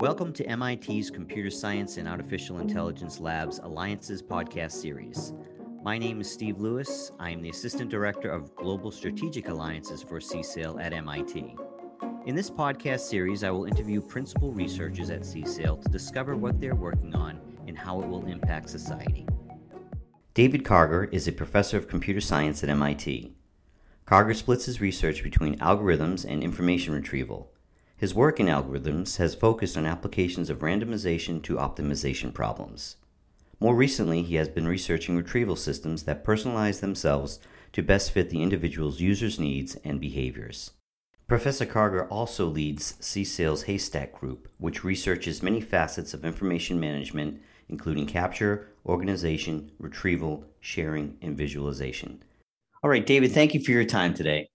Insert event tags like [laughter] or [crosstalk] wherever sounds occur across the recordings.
Welcome to MIT's Computer Science and Artificial Intelligence Lab's Alliances podcast series. My name is Steve Lewis. I am the Assistant Director of Global Strategic Alliances for CSAIL at MIT. In this podcast series, I will interview principal researchers at CSAIL to discover what they're working on and how it will impact society. David Karger is a professor of computer science at MIT. Karger splits his research between algorithms and information retrieval. His work in algorithms has focused on applications of randomization to optimization problems. More recently, he has been researching retrieval systems that personalize themselves to best fit the individual's user's needs and behaviors. Professor Karger also leads CSAIL's Haystack Group, which researches many facets of information management, including capture, organization, retrieval, sharing, and visualization. All right, David, thank you for your time today.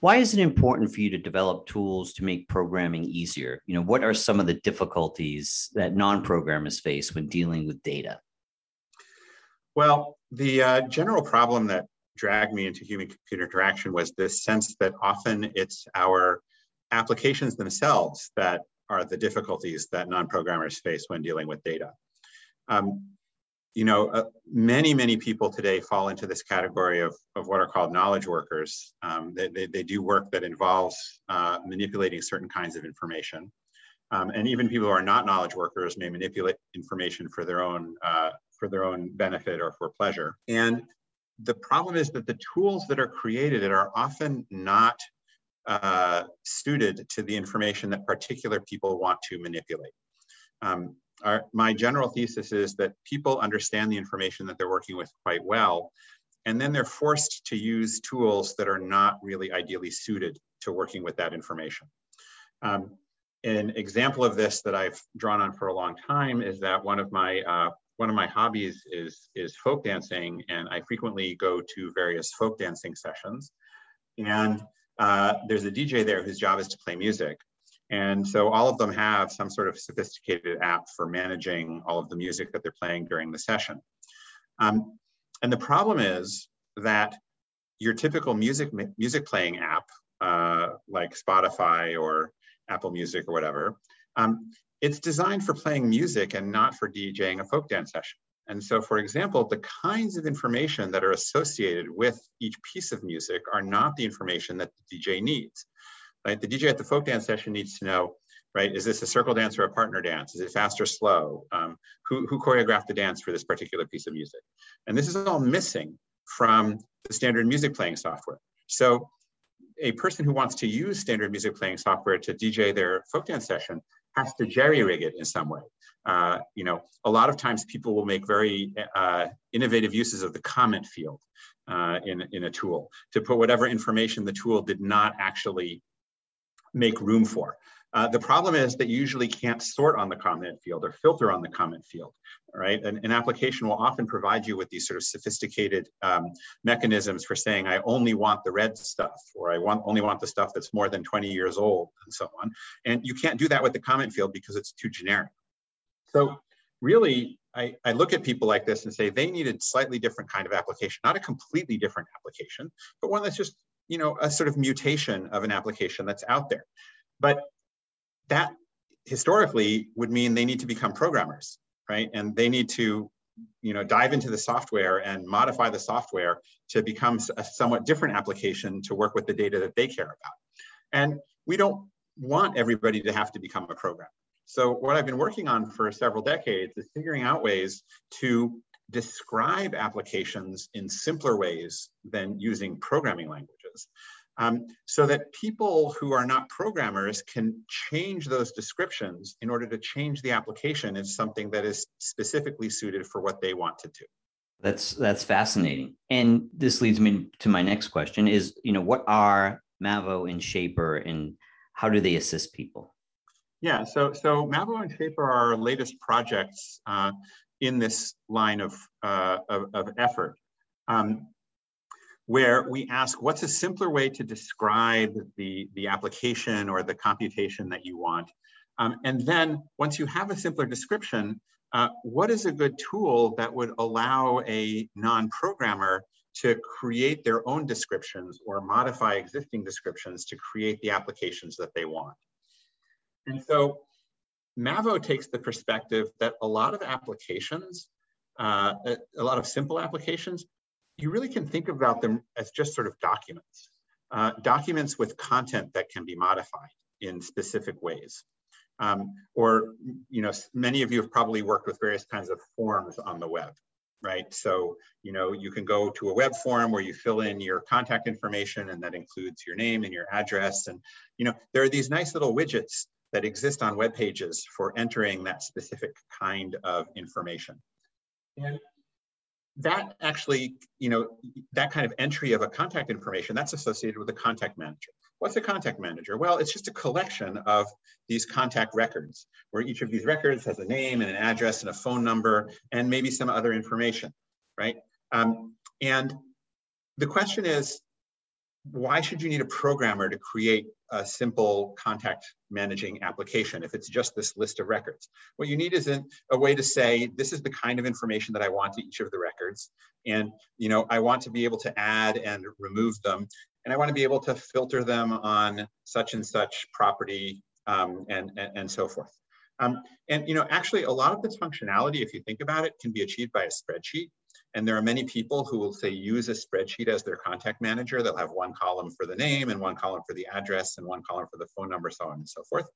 Why is it important for you to develop tools to make programming easier? You know, what are some of the difficulties that non-programmers face when dealing with data? Well, the uh, general problem that dragged me into human computer interaction was this sense that often it's our applications themselves that are the difficulties that non-programmers face when dealing with data. Um, you know, uh, many, many people today fall into this category of, of what are called knowledge workers. Um, they, they, they, do work that involves uh, manipulating certain kinds of information. Um, and even people who are not knowledge workers may manipulate information for their own uh, for their own benefit or for pleasure. And the problem is that the tools that are created are often not uh, suited to the information that particular people want to manipulate. Um, our, my general thesis is that people understand the information that they're working with quite well, and then they're forced to use tools that are not really ideally suited to working with that information. Um, an example of this that I've drawn on for a long time is that one of my uh, one of my hobbies is is folk dancing, and I frequently go to various folk dancing sessions. And uh, there's a DJ there whose job is to play music. And so all of them have some sort of sophisticated app for managing all of the music that they're playing during the session. Um, and the problem is that your typical music music playing app, uh, like Spotify or Apple Music or whatever, um, it's designed for playing music and not for DJing a folk dance session. And so, for example, the kinds of information that are associated with each piece of music are not the information that the DJ needs The DJ at the folk dance session needs to know, right? Is this a circle dance or a partner dance? Is it fast or slow? Um, who, who choreographed the dance for this particular piece of music? And this is all missing from the standard music playing software. So a person who wants to use standard music playing software to DJ their folk dance session has to jerry rig it in some way. Uh, you know, a lot of times people will make very uh, innovative uses of the comment field uh, in, in a tool to put whatever information the tool did not actually make room for. Uh, the problem is that you usually can't sort on the comment field or filter on the comment field, right? And an application will often provide you with these sort of sophisticated um, mechanisms for saying, I only want the red stuff, or I want only want the stuff that's more than 20 years old, and so on. And you can't do that with the comment field because it's too generic. So really, I, I look at people like this and say they need a slightly different kind of application, not a completely different application, but one that's just you know, a sort of mutation of an application that's out there. But that historically would mean they need to become programmers, right? And they need to, you know, dive into the software and modify the software to become a somewhat different application to work with the data that they care about. And we don't want everybody to have to become a programmer. So what I've been working on for several decades is figuring out ways to describe applications in simpler ways than using programming languages. Um, so that people who are not programmers can change those descriptions in order to change the application in something that is specifically suited for what they want to do. That's that's fascinating. And this leads me to my next question is, you know, what are Mavo and Shapir and how do they assist people? Yeah, so so Mavo and Shapir are our latest projects uh, in this line of, uh, of, of, effort, um, where we ask what's a simpler way to describe the, the application or the computation that you want. Um, and then once you have a simpler description, uh, what is a good tool that would allow a non-programmer to create their own descriptions or modify existing descriptions to create the applications that they want. And so Mavo takes the perspective that a lot of applications, uh, a lot of simple applications, you really can think about them as just sort of documents, uh, documents with content that can be modified in specific ways. Um, or, you know, many of you have probably worked with various kinds of forms on the web, right? So, you know, you can go to a web form where you fill in your contact information and that includes your name and your address. And, you know, there are these nice little widgets that exist on web pages for entering that specific kind of information. And that actually, you know, that kind of entry of a contact information, that's associated with a contact manager. What's a contact manager? Well, it's just a collection of these contact records where each of these records has a name and an address and a phone number and maybe some other information, right? Um, and the question is, why should you need a programmer to create a simple contact managing application if it's just this list of records? What you need is a, a way to say, this is the kind of information that I want to each of the records. And you know, I want to be able to add and remove them and I want to be able to filter them on such and such property um, and, and, and, so forth. Um, and you know, actually a lot of this functionality, if you think about it, can be achieved by a spreadsheet. And there are many people who will say use a spreadsheet as their contact manager. They'll have one column for the name and one column for the address and one column for the phone number, so on and so forth.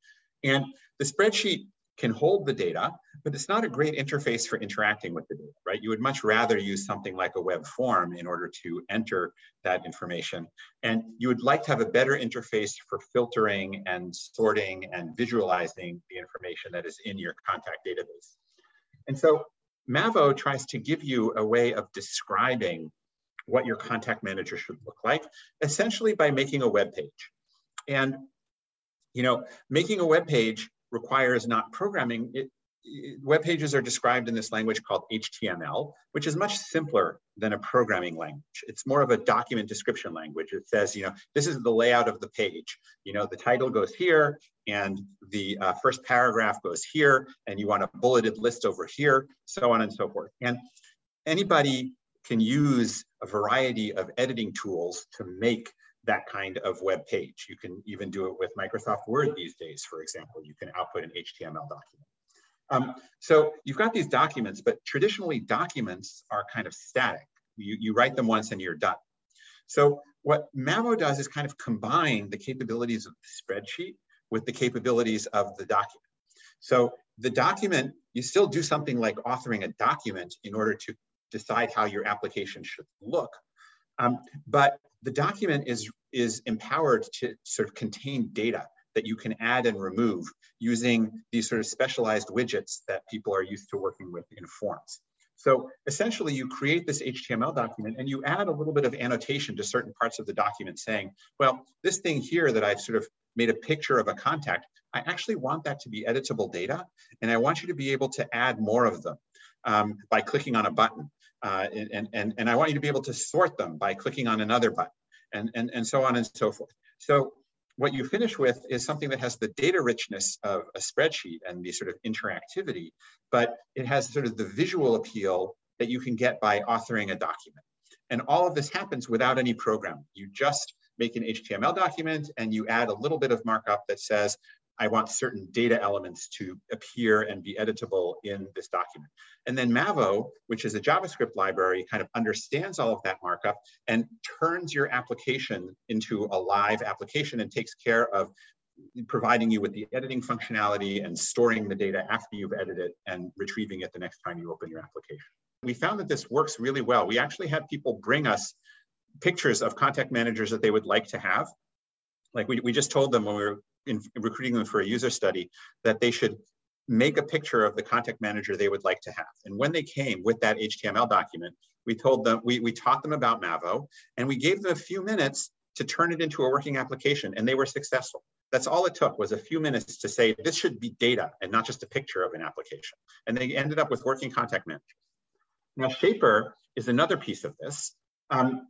And the spreadsheet can hold the data, but it's not a great interface for interacting with the data, right? You would much rather use something like a web form in order to enter that information. And you would like to have a better interface for filtering and sorting and visualizing the information that is in your contact database. And so Mavo tries to give you a way of describing what your contact manager should look like, essentially by making a web page. And you know, making a web page requires not programming. It, web pages are described in this language called HTML, which is much simpler than a programming language. It's more of a document description language. It says, you know, this is the layout of the page. You know, the title goes here and the uh, first paragraph goes here and you want a bulleted list over here, so on and so forth. And anybody can use a variety of editing tools to make that kind of web page. You can even do it with Microsoft Word these days, for example. You can output an HTML document. Um, so you've got these documents, but traditionally documents are kind of static. You, you write them once and you're done. So what Mavo does is kind of combine the capabilities of the spreadsheet with the capabilities of the document. So the document, you still do something like authoring a document in order to decide how your application should look. Um, but the document is, is empowered to sort of contain data that you can add and remove using these sort of specialized widgets that people are used to working with in forms. So essentially you create this HTML document and you add a little bit of annotation to certain parts of the document saying, well, this thing here that I've sort of made a picture of a contact, I actually want that to be editable data. And I want you to be able to add more of them um, by clicking on a button. Uh, and, and, and I want you to be able to sort them by clicking on another button and, and, and so on and so forth. So what you finish with is something that has the data richness of a spreadsheet and the sort of interactivity, but it has sort of the visual appeal that you can get by authoring a document. And all of this happens without any program. You just make an HTML document and you add a little bit of markup that says, I want certain data elements to appear and be editable in this document. And then Mavo, which is a JavaScript library, kind of understands all of that markup and turns your application into a live application and takes care of providing you with the editing functionality and storing the data after you've edited it and retrieving it the next time you open your application. We found that this works really well. We actually had people bring us pictures of contact managers that they would like to have. Like we, we just told them when we were in recruiting them for a user study that they should make a picture of the contact manager they would like to have. And when they came with that HTML document, we told them, we, we taught them about Mavo and we gave them a few minutes to turn it into a working application and they were successful. That's all it took was a few minutes to say, this should be data and not just a picture of an application. And they ended up with working contact managers. Now Shapir is another piece of this. Um,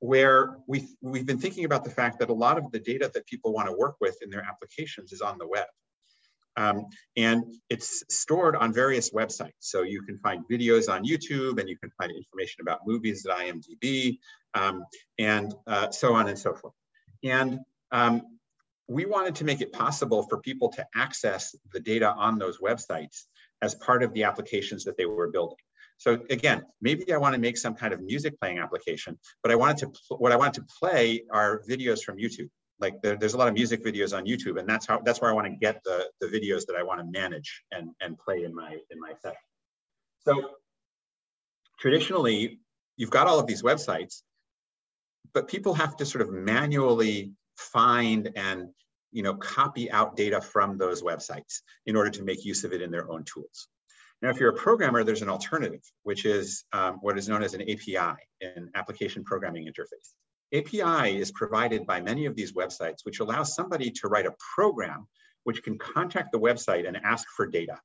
where we, we've been thinking about the fact that a lot of the data that people want to work with in their applications is on the web. Um, and it's stored on various websites. So you can find videos on YouTube and you can find information about movies at IMDb um, and uh, so on and so forth. And um, we wanted to make it possible for people to access the data on those websites as part of the applications that they were building. So again, maybe I want to make some kind of music playing application, but I wanted to what I wanted to play are videos from YouTube. Like there, there's a lot of music videos on YouTube, and that's how that's where I want to get the, the videos that I want to manage and, and play in my in my session. So traditionally, you've got all of these websites, but people have to sort of manually find and you know copy out data from those websites in order to make use of it in their own tools. Now, if you're a programmer, there's an alternative, which is um, what is known as an API, an application programming interface. API is provided by many of these websites, which allows somebody to write a program which can contact the website and ask for data.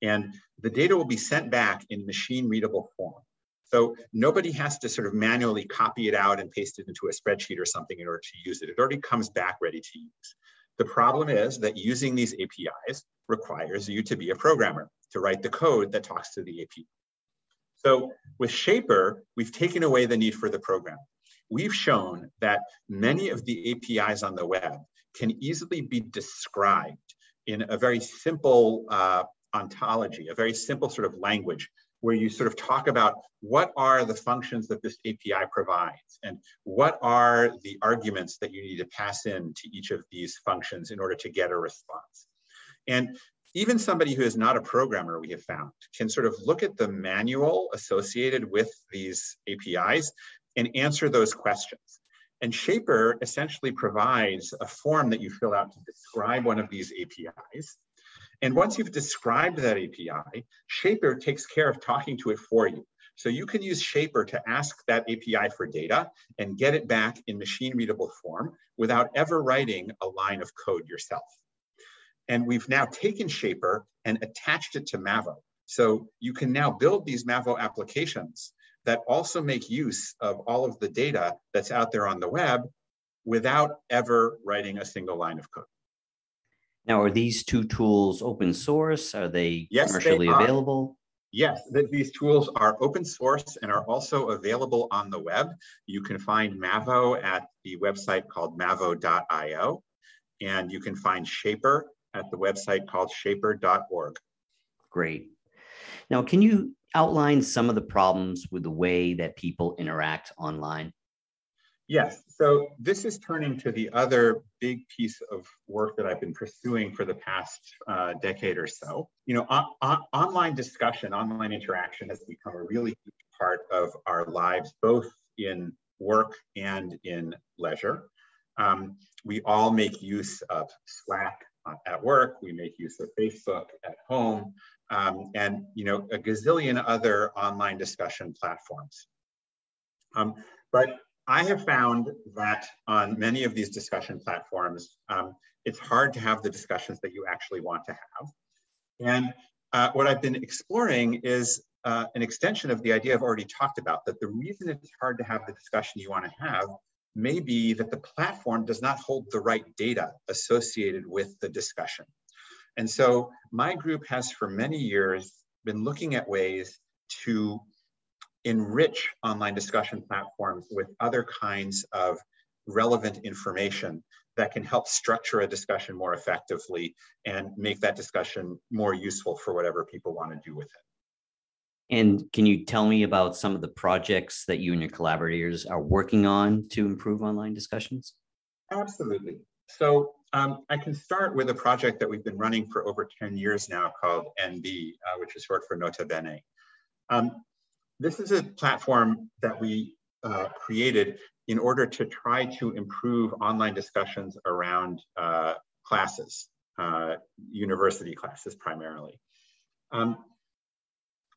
And the data will be sent back in machine readable form. So nobody has to sort of manually copy it out and paste it into a spreadsheet or something in order to use it. It already comes back ready to use. The problem is that using these APIs requires you to be a programmer to write the code that talks to the API. So with Shapir, we've taken away the need for the program. We've shown that many of the APIs on the web can easily be described in a very simple uh, ontology, a very simple sort of language where you sort of talk about what are the functions that this API provides and what are the arguments that you need to pass in to each of these functions in order to get a response. And even somebody who is not a programmer, we have found, can sort of look at the manual associated with these APIs and answer those questions. And Shapir essentially provides a form that you fill out to describe one of these APIs. And once you've described that API, Shapir takes care of talking to it for you. So you can use Shapir to ask that API for data and get it back in machine readable form without ever writing a line of code yourself. And we've now taken Shapir and attached it to Mavo. So you can now build these Mavo applications that also make use of all of the data that's out there on the web without ever writing a single line of code. Now, are these two tools open source? Are they yes, commercially they are. available? Yes, these tools are open source and are also available on the web. You can find Mavo at the website called mavo.io, and you can find Shapir at the website called shapir.org. Great. Now, can you outline some of the problems with the way that people interact online? Yes. So this is turning to the other big piece of work that I've been pursuing for the past uh, decade or so. You know, online discussion, online interaction has become a really huge part of our lives, both in work and in leisure. Um, we all make use of Slack at work. We make use of Facebook at home um, and you know a gazillion other online discussion platforms. Um, but I have found that on many of these discussion platforms, um, it's hard to have the discussions that you actually want to have. And uh, what I've been exploring is uh, an extension of the idea I've already talked about, that the reason it's hard to have the discussion you want to have may be that the platform does not hold the right data associated with the discussion. And so my group has for many years been looking at ways to enrich online discussion platforms with other kinds of relevant information that can help structure a discussion more effectively and make that discussion more useful for whatever people want to do with it. And can you tell me about some of the projects that you and your collaborators are working on to improve online discussions? Absolutely. So um, I can start with a project that we've been running for over 10 years now called NB, uh, which is short for Nota Bene. Um, this is a platform that we uh, created in order to try to improve online discussions around uh, classes, uh, university classes primarily. Um,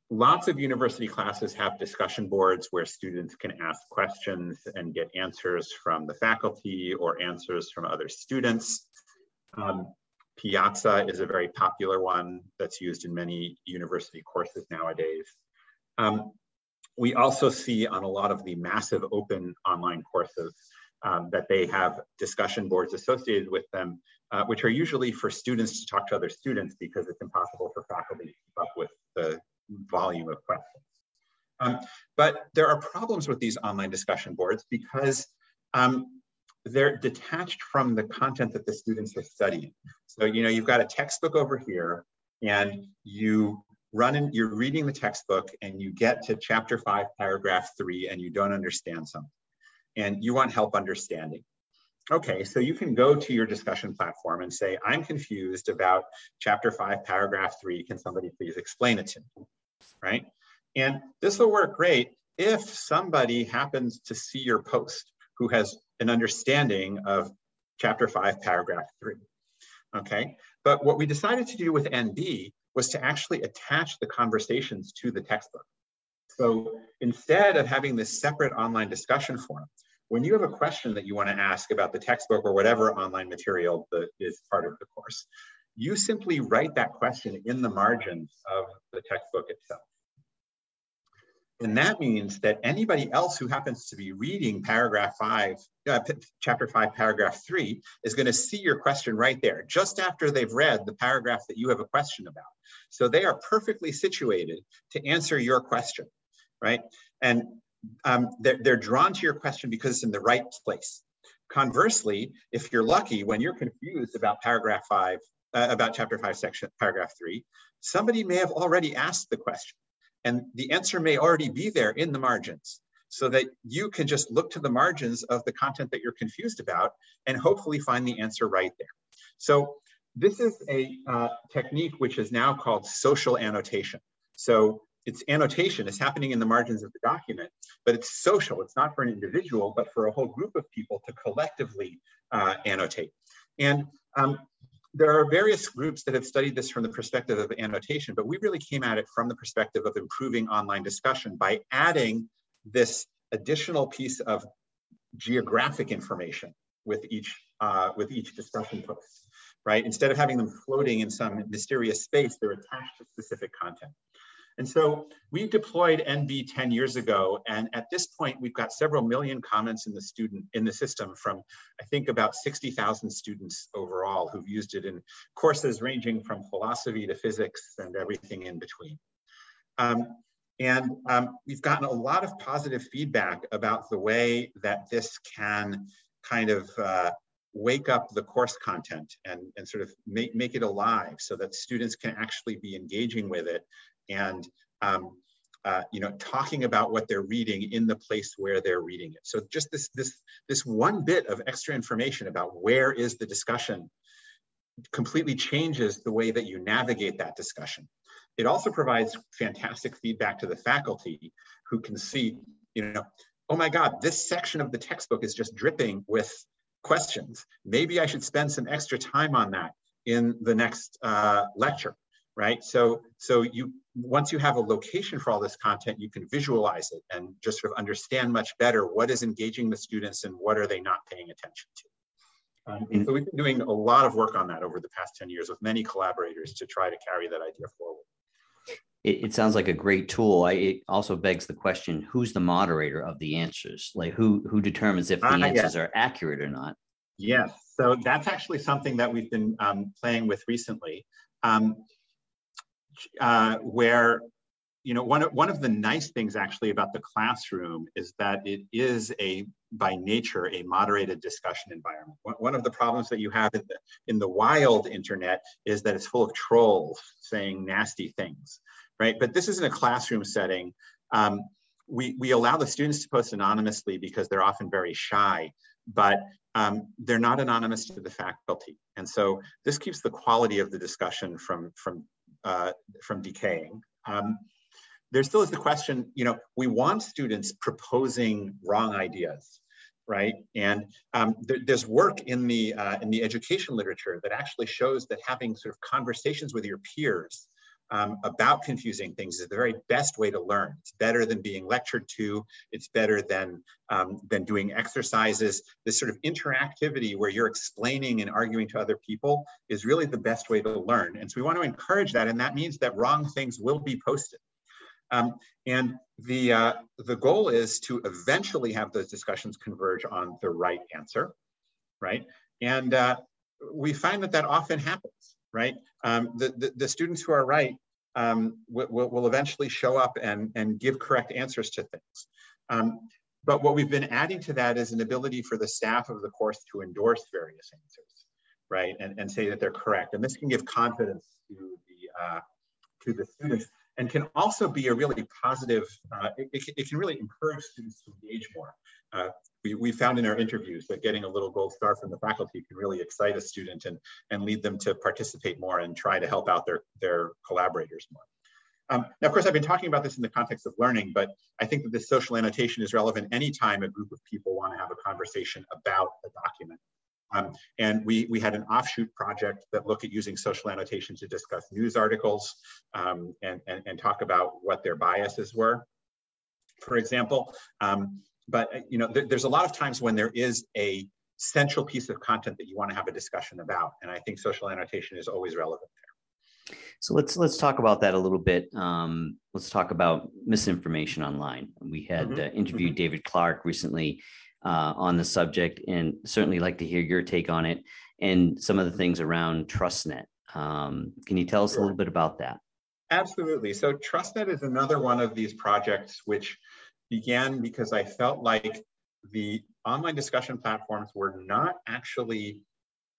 lots of university classes have discussion boards where students can ask questions and get answers from the faculty or answers from other students. Um, Piazza is a very popular one that's used in many university courses nowadays. Um, we also see on a lot of the massive open online courses um, that they have discussion boards associated with them, uh, which are usually for students to talk to other students because it's impossible for faculty to keep up with the volume of questions. Um, but there are problems with these online discussion boards because um, they're detached from the content that the students are studying. So, you know, you've got a textbook over here and you run in, you're reading the textbook and you get to chapter five, paragraph three, and you don't understand something and you want help understanding. Okay, so you can go to your discussion platform and say, I'm confused about chapter five, paragraph three. Can somebody please explain it to me, right? And this will work great if somebody happens to see your post who has an understanding of chapter five, paragraph three, okay? But what we decided to do with NB was to actually attach the conversations to the textbook. So instead of having this separate online discussion forum, when you have a question that you want to ask about the textbook or whatever online material that is part of the course, you simply write that question in the margins of the textbook itself. And that means that anybody else who happens to be reading paragraph five, uh, chapter five, paragraph three, is going to see your question right there, just after they've read the paragraph that you have a question about. So they are perfectly situated to answer your question, right? And um, they're, they're drawn to your question because it's in the right place. Conversely, if you're lucky, when you're confused about paragraph five, uh, about chapter five, section, paragraph three, somebody may have already asked the question and the answer may already be there in the margins so that you can just look to the margins of the content that you're confused about and hopefully find the answer right there. So this is a uh, technique which is now called social annotation. So it's annotation, it's happening in the margins of the document, but it's social. It's not for an individual, but for a whole group of people to collectively uh, annotate. And um, there are various groups that have studied this from the perspective of annotation, but we really came at it from the perspective of improving online discussion by adding this additional piece of geographic information with each, uh, with each discussion post, right? Instead of having them floating in some mysterious space, they're attached to specific content. And so we deployed NB 10 years ago, and at this point, we've got several million comments in the student in the system from, I think, about 60,000 students overall who've used it in courses ranging from philosophy to physics and everything in between. Um, and um, we've gotten a lot of positive feedback about the way that this can kind of uh, wake up the course content and, and sort of make, make it alive so that students can actually be engaging with it and um, uh, you know, talking about what they're reading in the place where they're reading it. So just this, this, this one bit of extra information about where is the discussion completely changes the way that you navigate that discussion. It also provides fantastic feedback to the faculty who can see, you know, oh my God, this section of the textbook is just dripping with questions. Maybe I should spend some extra time on that in the next uh, lecture right? So, so you once you have a location for all this content, you can visualize it and just sort of understand much better what is engaging the students and what are they not paying attention to. Um, and so we've been doing a lot of work on that over the past 10 years with many collaborators to try to carry that idea forward. It, it sounds like a great tool. I, it also begs the question, who's the moderator of the answers? Like who, who determines if the uh, answers are accurate or not? Yes, so that's actually something that we've been um, playing with recently. Um, uh, where you know one of, one of the nice things actually about the classroom is that it is a by nature a moderated discussion environment. One of the problems that you have in the, in the wild internet is that it's full of trolls saying nasty things right? But this isn't a classroom setting. Um, we, we allow the students to post anonymously because they're often very shy but um, they're not anonymous to the faculty. And so this keeps the quality of the discussion from from uh, from decaying. Um, there still is the question, you know, we want students proposing wrong ideas, right? And um, there, there's work in the, uh, in the education literature that actually shows that having sort of conversations with your peers um, about confusing things is the very best way to learn. It's better than being lectured to. It's better than, um, than doing exercises. This sort of interactivity where you're explaining and arguing to other people is really the best way to learn. And so we want to encourage that. And that means that wrong things will be posted. Um, and the, uh, the goal is to eventually have those discussions converge on the right answer, right? And uh, we find that that often happens right? Um, the, the, the, students who are right um, will, will eventually show up and, and give correct answers to things. Um, but what we've been adding to that is an ability for the staff of the course to endorse various answers, right? And, and say that they're correct. And this can give confidence to the, uh, to the students and can also be a really positive, uh, it, it, can really encourage students to engage more. Uh, we, we found in our interviews that getting a little gold star from the faculty can really excite a student and, and lead them to participate more and try to help out their, their collaborators more. Um, now, of course, I've been talking about this in the context of learning, but I think that this social annotation is relevant anytime a group of people want to have a conversation about a document. Um, and we, we had an offshoot project that looked at using social annotation to discuss news articles um, and, and, and, talk about what their biases were, for example. Um, but uh, you know, th there's a lot of times when there is a central piece of content that you want to have a discussion about. And I think social annotation is always relevant there. So let's let's talk about that a little bit. Um, let's talk about misinformation online. We had mm-hmm. uh, interviewed mm-hmm. David Clark recently uh, on the subject, and certainly like to hear your take on it and some of the things around TrustNet. Um, can you tell us sure. a little bit about that? Absolutely. So TrustNet is another one of these projects which began because I felt like the online discussion platforms were not actually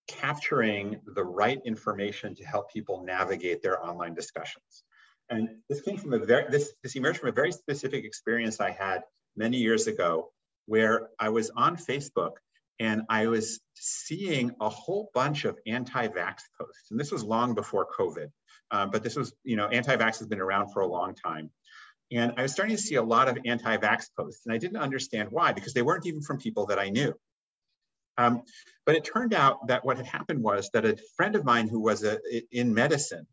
capturing the right information to help people navigate their online discussions. And this came from a very, this, this emerged from a very specific experience I had many years ago where I was on Facebook and I was seeing a whole bunch of anti-vax posts. And this was long before COVID, uh, but this was, you know, anti-vax has been around for a long time. And I was starting to see a lot of anti-vax posts and I didn't understand why, because they weren't even from people that I knew. Um, but it turned out that what had happened was that a friend of mine who was a, in medicine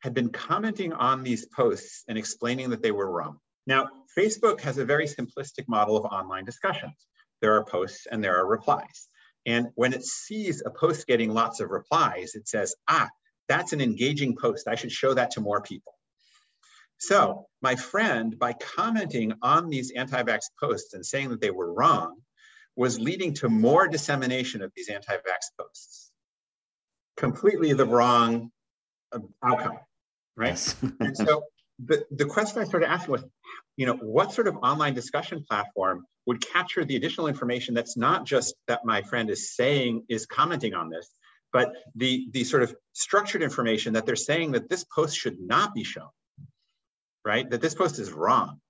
had been commenting on these posts and explaining that they were wrong. Now, Facebook has a very simplistic model of online discussions. There are posts and there are replies. And when it sees a post getting lots of replies, it says, ah, that's an engaging post. I should show that to more people. So my friend, by commenting on these anti-vax posts and saying that they were wrong, was leading to more dissemination of these anti-vax posts. Completely the wrong uh, outcome, right? Yes. [laughs] and so the, the question I started asking was, you know, what sort of online discussion platform would capture the additional information that's not just that my friend is saying, is commenting on this, but the, the sort of structured information that they're saying that this post should not be shown, right? That this post is wrong.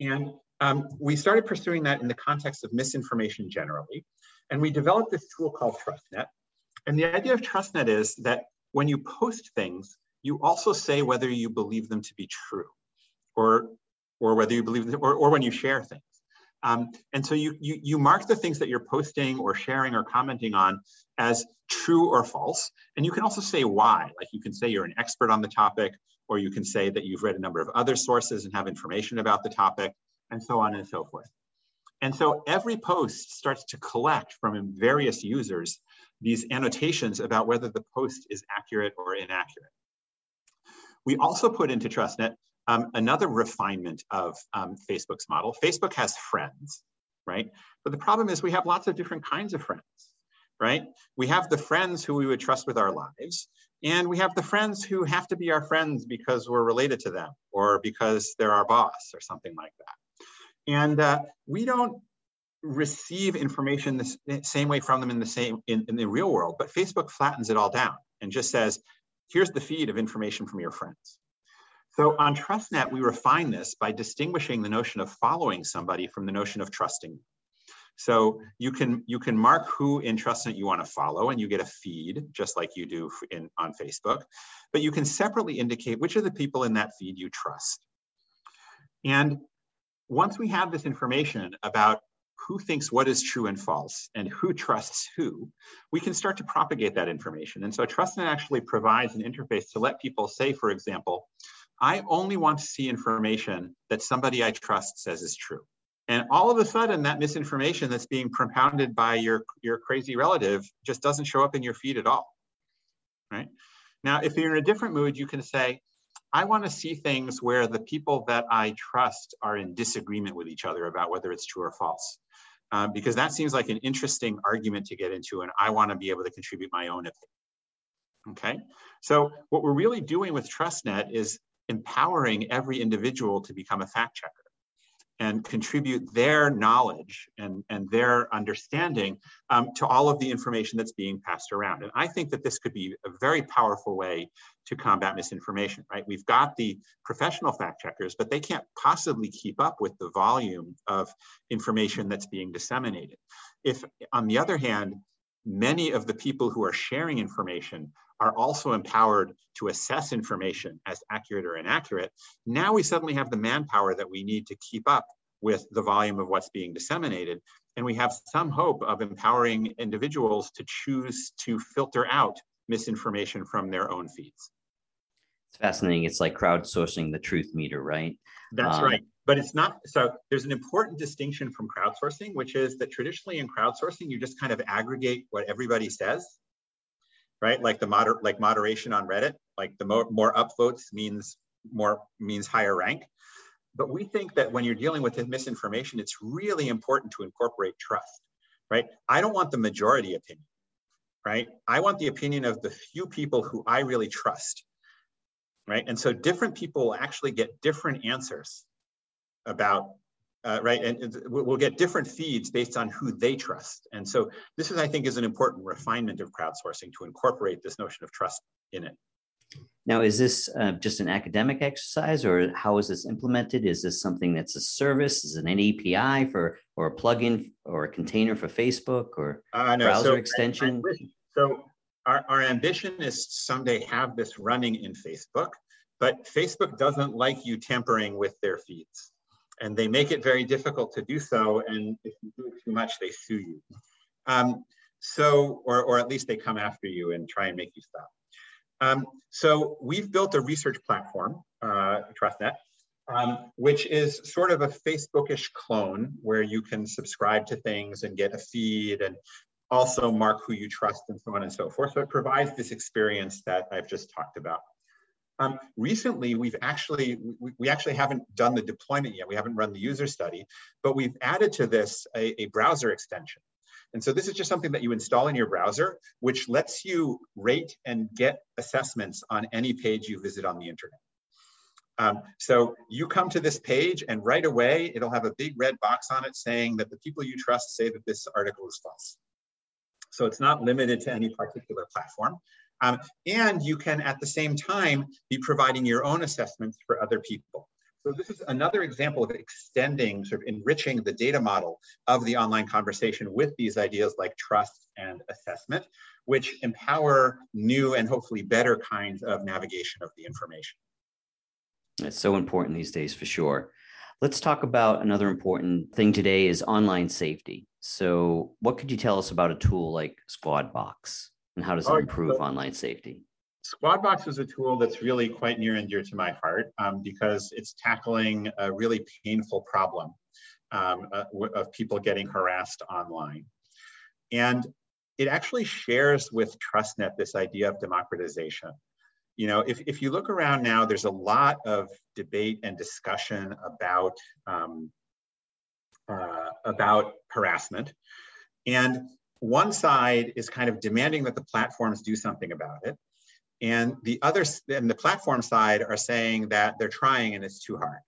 And um, we started pursuing that in the context of misinformation generally. And we developed this tool called TrustNet. And the idea of TrustNet is that when you post things, you also say whether you believe them to be true or, or whether you believe them, or, or when you share things. Um, and so you, you, you mark the things that you're posting or sharing or commenting on as true or false. And you can also say why, like you can say you're an expert on the topic, or you can say that you've read a number of other sources and have information about the topic and so on and so forth. And so every post starts to collect from various users these annotations about whether the post is accurate or inaccurate. We also put into TrustNet um, another refinement of um, Facebook's model. Facebook has friends, right? But the problem is we have lots of different kinds of friends, right? We have the friends who we would trust with our lives, and we have the friends who have to be our friends because we're related to them or because they're our boss or something like that. And uh, we don't receive information the same way from them in the same in, in the real world, but Facebook flattens it all down and just says, here's the feed of information from your friends. So on TrustNet, we refine this by distinguishing the notion of following somebody from the notion of trusting. So you can you can mark who in TrustNet you want to follow, and you get a feed just like you do in on Facebook. But you can separately indicate which of the people in that feed you trust. And once we have this information about who thinks what is true and false and who trusts who, we can start to propagate that information. And so TrustNet actually provides an interface to let people say, for example, I only want to see information that somebody I trust says is true. And all of a sudden, that misinformation that's being propounded by your, your crazy relative just doesn't show up in your feed at all, right? Now, if you're in a different mood, you can say, I want to see things where the people that I trust are in disagreement with each other about whether it's true or false. Uh, because that seems like an interesting argument to get into, and I want to be able to contribute my own opinion. Okay, so what we're really doing with TrustNet is empowering every individual to become a fact checker. and contribute their knowledge and, and their understanding um, to all of the information that's being passed around. And I think that this could be a very powerful way to combat misinformation, right? We've got the professional fact checkers, but they can't possibly keep up with the volume of information that's being disseminated. If, on the other hand, many of the people who are sharing information are also empowered to assess information as accurate or inaccurate, now we suddenly have the manpower that we need to keep up with the volume of what's being disseminated. And we have some hope of empowering individuals to choose to filter out misinformation from their own feeds. It's fascinating. It's like crowdsourcing the truth meter, right? That's um, right. But it's not, so there's an important distinction from crowdsourcing, which is that traditionally in crowdsourcing, you just kind of aggregate what everybody says right? Like the moder like moderation on Reddit, like the more, more upvotes means more means higher rank. But we think that when you're dealing with misinformation, it's really important to incorporate trust, right? I don't want the majority opinion, right? I want the opinion of the few people who I really trust, right? And so different people actually get different answers about uh, right? And we'll get different feeds based on who they trust. And so this is, I think, is an important refinement of crowdsourcing to incorporate this notion of trust in it. Now, is this uh, just an academic exercise, or how is this implemented? Is this something that's a service? Is it an API for, or a plugin, or a container for Facebook, or uh, no, browser so extension? So our, our ambition is someday have this running in Facebook, but Facebook doesn't like you tampering with their feeds and they make it very difficult to do so. And if you do it too much, they sue you. Um, so, or, or at least they come after you and try and make you stop. Um, so we've built a research platform, uh, TrustNet, um, which is sort of a Facebookish clone where you can subscribe to things and get a feed and also mark who you trust and so on and so forth. So it provides this experience that I've just talked about. Um, recently, we've actually, we, we, actually haven't done the deployment yet. We haven't run the user study, but we've added to this a, a browser extension. And so this is just something that you install in your browser, which lets you rate and get assessments on any page you visit on the internet. Um, so you come to this page and right away, it'll have a big red box on it saying that the people you trust say that this article is false. So it's not limited to any particular platform. Um, and you can, at the same time, be providing your own assessments for other people. So this is another example of extending, sort of enriching the data model of the online conversation with these ideas like trust and assessment, which empower new and hopefully better kinds of navigation of the information. It's so important these days for sure. Let's talk about another important thing today is online safety. So what could you tell us about a tool like Squadbox? And how does it improve so online safety? Squadbox is a tool that's really quite near and dear to my heart um, because it's tackling a really painful problem um, uh, of people getting harassed online. And it actually shares with TrustNet this idea of democratization. You know, if, if you look around now, there's a lot of debate and discussion about, um, uh, about harassment. And one side is kind of demanding that the platforms do something about it. And the other, and the platform side are saying that they're trying and it's too hard.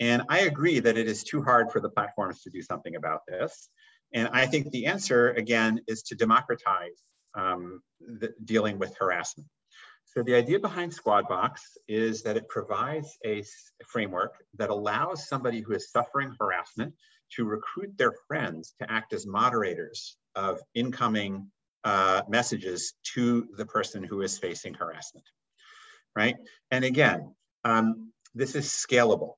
And I agree that it is too hard for the platforms to do something about this. And I think the answer, again, is to democratize um, the, dealing with harassment. So the idea behind Squadbox is that it provides a framework that allows somebody who is suffering harassment to recruit their friends to act as moderators of incoming uh, messages to the person who is facing harassment, right? And again, um, this is scalable,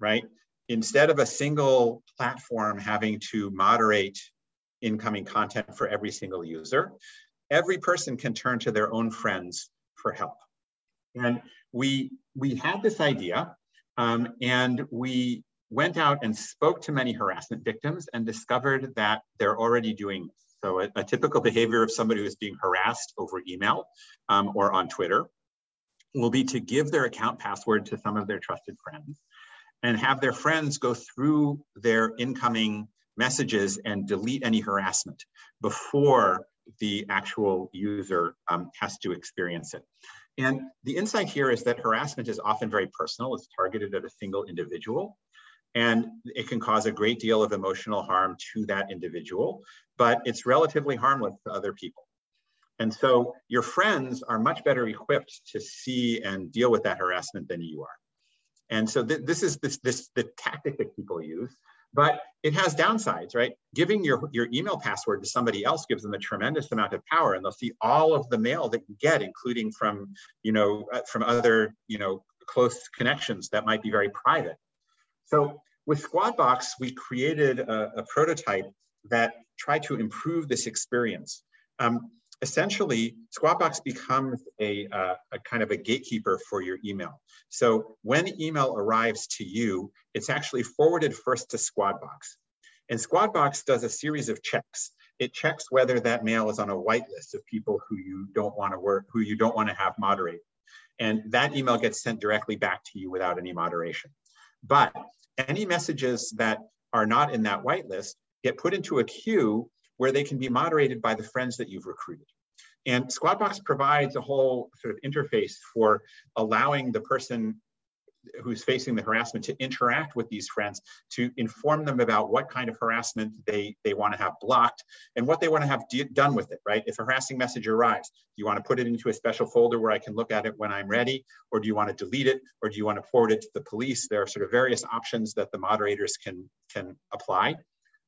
right? Instead of a single platform having to moderate incoming content for every single user, every person can turn to their own friends for help. And we, we had this idea um, and we went out and spoke to many harassment victims and discovered that they're already doing this. So a, a typical behavior of somebody who's being harassed over email um, or on Twitter will be to give their account password to some of their trusted friends and have their friends go through their incoming messages and delete any harassment before the actual user um, has to experience it. And the insight here is that harassment is often very personal. It's targeted at a single individual. And it can cause a great deal of emotional harm to that individual, but it's relatively harmless to other people. And so your friends are much better equipped to see and deal with that harassment than you are. And so th this is this, this the tactic that people use, but it has downsides, right? Giving your, your email password to somebody else gives them a tremendous amount of power and they'll see all of the mail that you get, including from, you know, uh, from other, you know, close connections that might be very private. So with Squadbox, we created a, a prototype that tried to improve this experience. Um, essentially, Squadbox becomes a, uh, a, kind of a gatekeeper for your email. So when email arrives to you, it's actually forwarded first to Squadbox. And Squadbox does a series of checks. It checks whether that mail is on a whitelist of people who you don't want to work, who you don't want to have moderate. And that email gets sent directly back to you without any moderation. But any messages that are not in that whitelist get put into a queue where they can be moderated by the friends that you've recruited. And Squadbox provides a whole sort of interface for allowing the person who's facing the harassment to interact with these friends to inform them about what kind of harassment they, they want to have blocked and what they want to have done with it, right? If a harassing message arrives, do you want to put it into a special folder where I can look at it when I'm ready? Or do you want to delete it? Or do you want to forward it to the police? There are sort of various options that the moderators can, can apply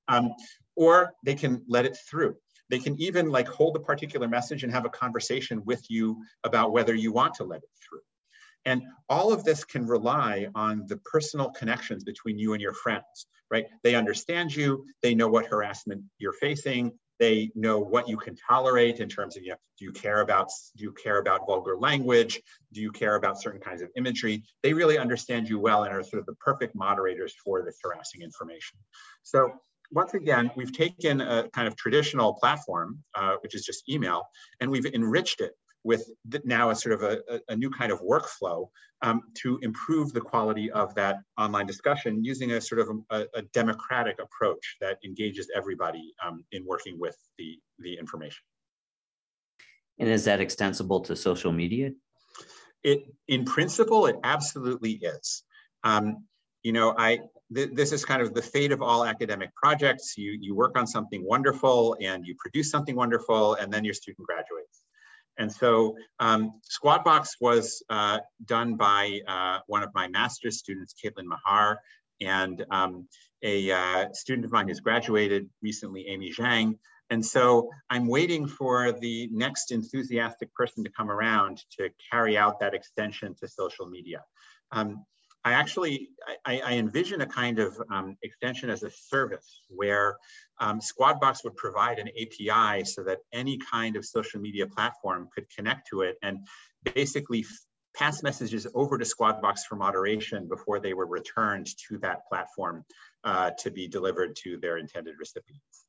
um, or they can let it through. They can even like hold a particular message and have a conversation with you about whether you want to let it through. And all of this can rely on the personal connections between you and your friends, right? They understand you, they know what harassment you're facing, they know what you can tolerate in terms of you know, do you care about do you care about vulgar language? Do you care about certain kinds of imagery? They really understand you well and are sort of the perfect moderators for this harassing information. So once again, we've taken a kind of traditional platform, uh, which is just email, and we've enriched it with now a sort of a, a new kind of workflow um, to improve the quality of that online discussion using a sort of a, a democratic approach that engages everybody um, in working with the, the information. And is that extensible to social media? It, in principle, it absolutely is. Um, you know, I th this is kind of the fate of all academic projects. You, you work on something wonderful and you produce something wonderful and then your student graduates. And so um, Squadbox was uh, done by uh, one of my master's students, Kaitlin Mahar, and um, a uh, student of mine who's graduated recently, Amy Zhang. And so I'm waiting for the next enthusiastic person to come around to carry out that extension to social media. Um, I actually, I, I, envision a kind of um, extension as a service where um, Squadbox would provide an API so that any kind of social media platform could connect to it and basically pass messages over to Squadbox for moderation before they were returned to that platform uh, to be delivered to their intended recipients.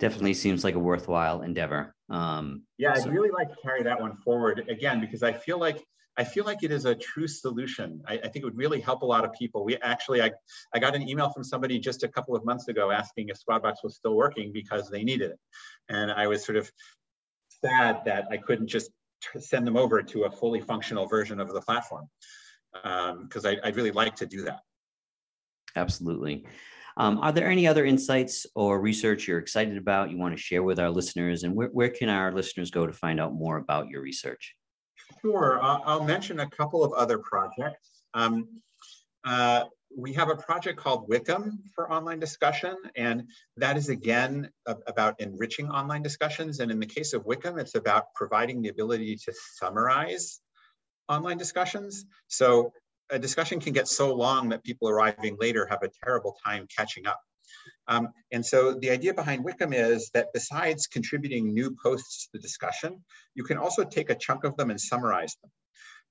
Definitely seems like a worthwhile endeavor. Um, yeah, I'd really like to carry that one forward again because I feel like I feel like it is a true solution. I, I, think it would really help a lot of people. We actually, I, I got an email from somebody just a couple of months ago asking if Squadbox was still working because they needed it. And I was sort of sad that I couldn't just send them over to a fully functional version of the platform because um, I'd really like to do that. Absolutely. Um, are there any other insights or research you're excited about you want to share with our listeners? And where, where can our listeners go to find out more about your research? Sure, I'll, I'll mention a couple of other projects. Um, uh, we have a project called Wikum for online discussion, and that is again about enriching online discussions. And in the case of Wikum, it's about providing the ability to summarize online discussions. So a discussion can get so long that people arriving later have a terrible time catching up. Um, and so the idea behind Wikum is that besides contributing new posts to the discussion, you can also take a chunk of them and summarize them.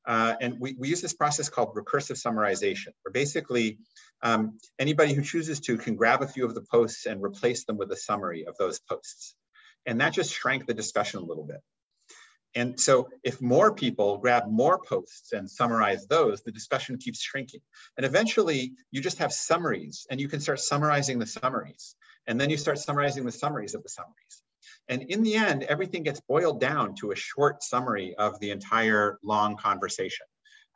Uh, and we, we use this process called recursive summarization, where basically um, anybody who chooses to can grab a few of the posts and replace them with a summary of those posts. And that just shrank the discussion a little bit. And so if more people grab more posts and summarize those, the discussion keeps shrinking. And eventually you just have summaries and you can start summarizing the summaries. And then you start summarizing the summaries of the summaries. And in the end, everything gets boiled down to a short summary of the entire long conversation.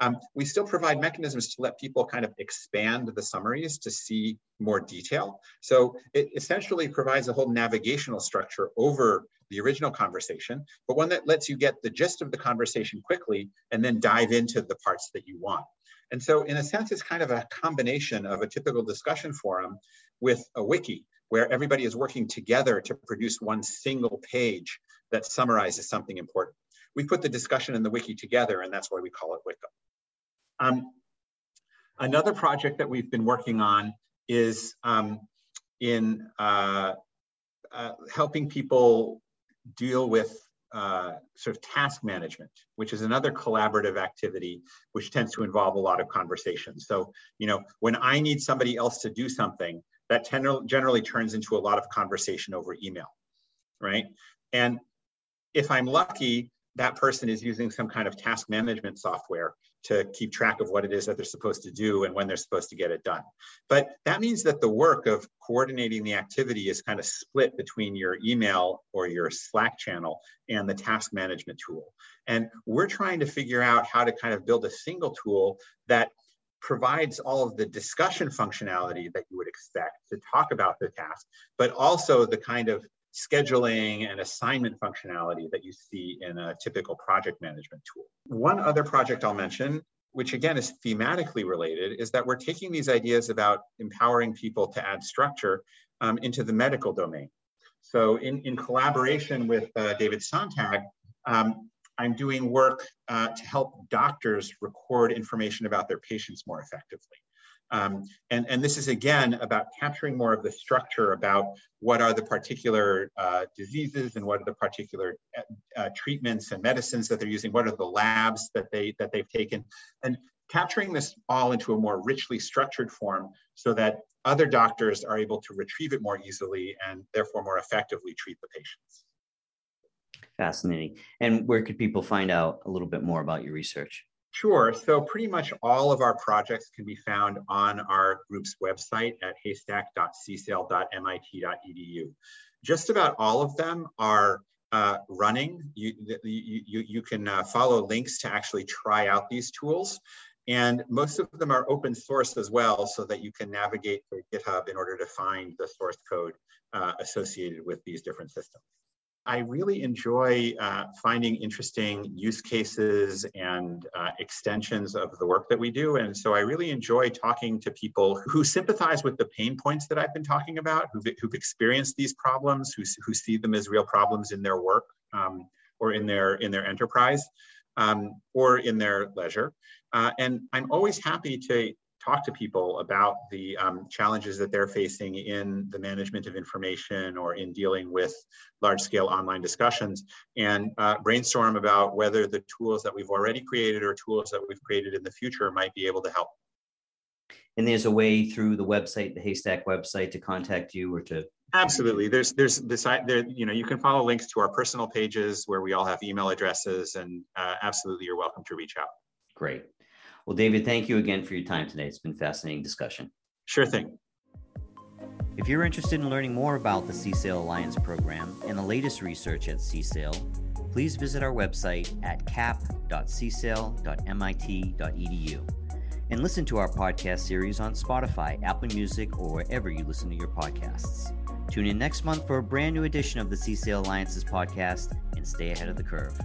Um, we still provide mechanisms to let people kind of expand the summaries to see more detail. So it essentially provides a whole navigational structure over the original conversation, but one that lets you get the gist of the conversation quickly and then dive into the parts that you want. And so in a sense, it's kind of a combination of a typical discussion forum with a wiki where everybody is working together to produce one single page that summarizes something important. We put the discussion in the wiki together and that's why we call it Wiki. Um, another project that we've been working on is um, in uh, uh, helping people deal with uh, sort of task management, which is another collaborative activity, which tends to involve a lot of conversation. So, you know, when I need somebody else to do something, that generally turns into a lot of conversation over email, right? And if I'm lucky, that person is using some kind of task management software to keep track of what it is that they're supposed to do and when they're supposed to get it done. But that means that the work of coordinating the activity is kind of split between your email or your Slack channel and the task management tool. And we're trying to figure out how to kind of build a single tool that provides all of the discussion functionality that you would expect to talk about the task, but also the kind of scheduling and assignment functionality that you see in a typical project management tool. One other project I'll mention, which again is thematically related, is that we're taking these ideas about empowering people to add structure um, into the medical domain. So in, in collaboration with uh, David Sontag, um, I'm doing work uh, to help doctors record information about their patients more effectively. Um, and, and this is again about capturing more of the structure about what are the particular uh, diseases and what are the particular uh, uh, treatments and medicines that they're using, what are the labs that, they, that they've taken, and capturing this all into a more richly structured form so that other doctors are able to retrieve it more easily and therefore more effectively treat the patients. Fascinating. And where could people find out a little bit more about your research? Sure. So pretty much all of our projects can be found on our group's website at haystack.csail.mit.edu. Just about all of them are uh, running. You, you, you, you can uh, follow links to actually try out these tools. And most of them are open source as well, so that you can navigate through GitHub in order to find the source code uh, associated with these different systems. I really enjoy uh, finding interesting use cases and uh, extensions of the work that we do. And so I really enjoy talking to people who sympathize with the pain points that I've been talking about, who've, who've experienced these problems, who, who see them as real problems in their work um, or in their, in their enterprise um, or in their leisure. Uh, and I'm always happy to talk to people about the um, challenges that they're facing in the management of information or in dealing with large scale online discussions and uh, brainstorm about whether the tools that we've already created or tools that we've created in the future might be able to help. And there's a way through the website, the Haystack website, to contact you or to. Absolutely. There's there's this there you know you can follow links to our personal pages where we all have email addresses and uh, absolutely you're welcome to reach out. Great. Well, David, thank you again for your time today. It's been a fascinating discussion. Sure thing. If you're interested in learning more about the CSAIL Alliance program and the latest research at CSAIL, please visit our website at cap.csail.mit.edu and listen to our podcast series on Spotify, Apple Music, or wherever you listen to your podcasts. Tune in next month for a brand new edition of the CSAIL Alliance's podcast and stay ahead of the curve.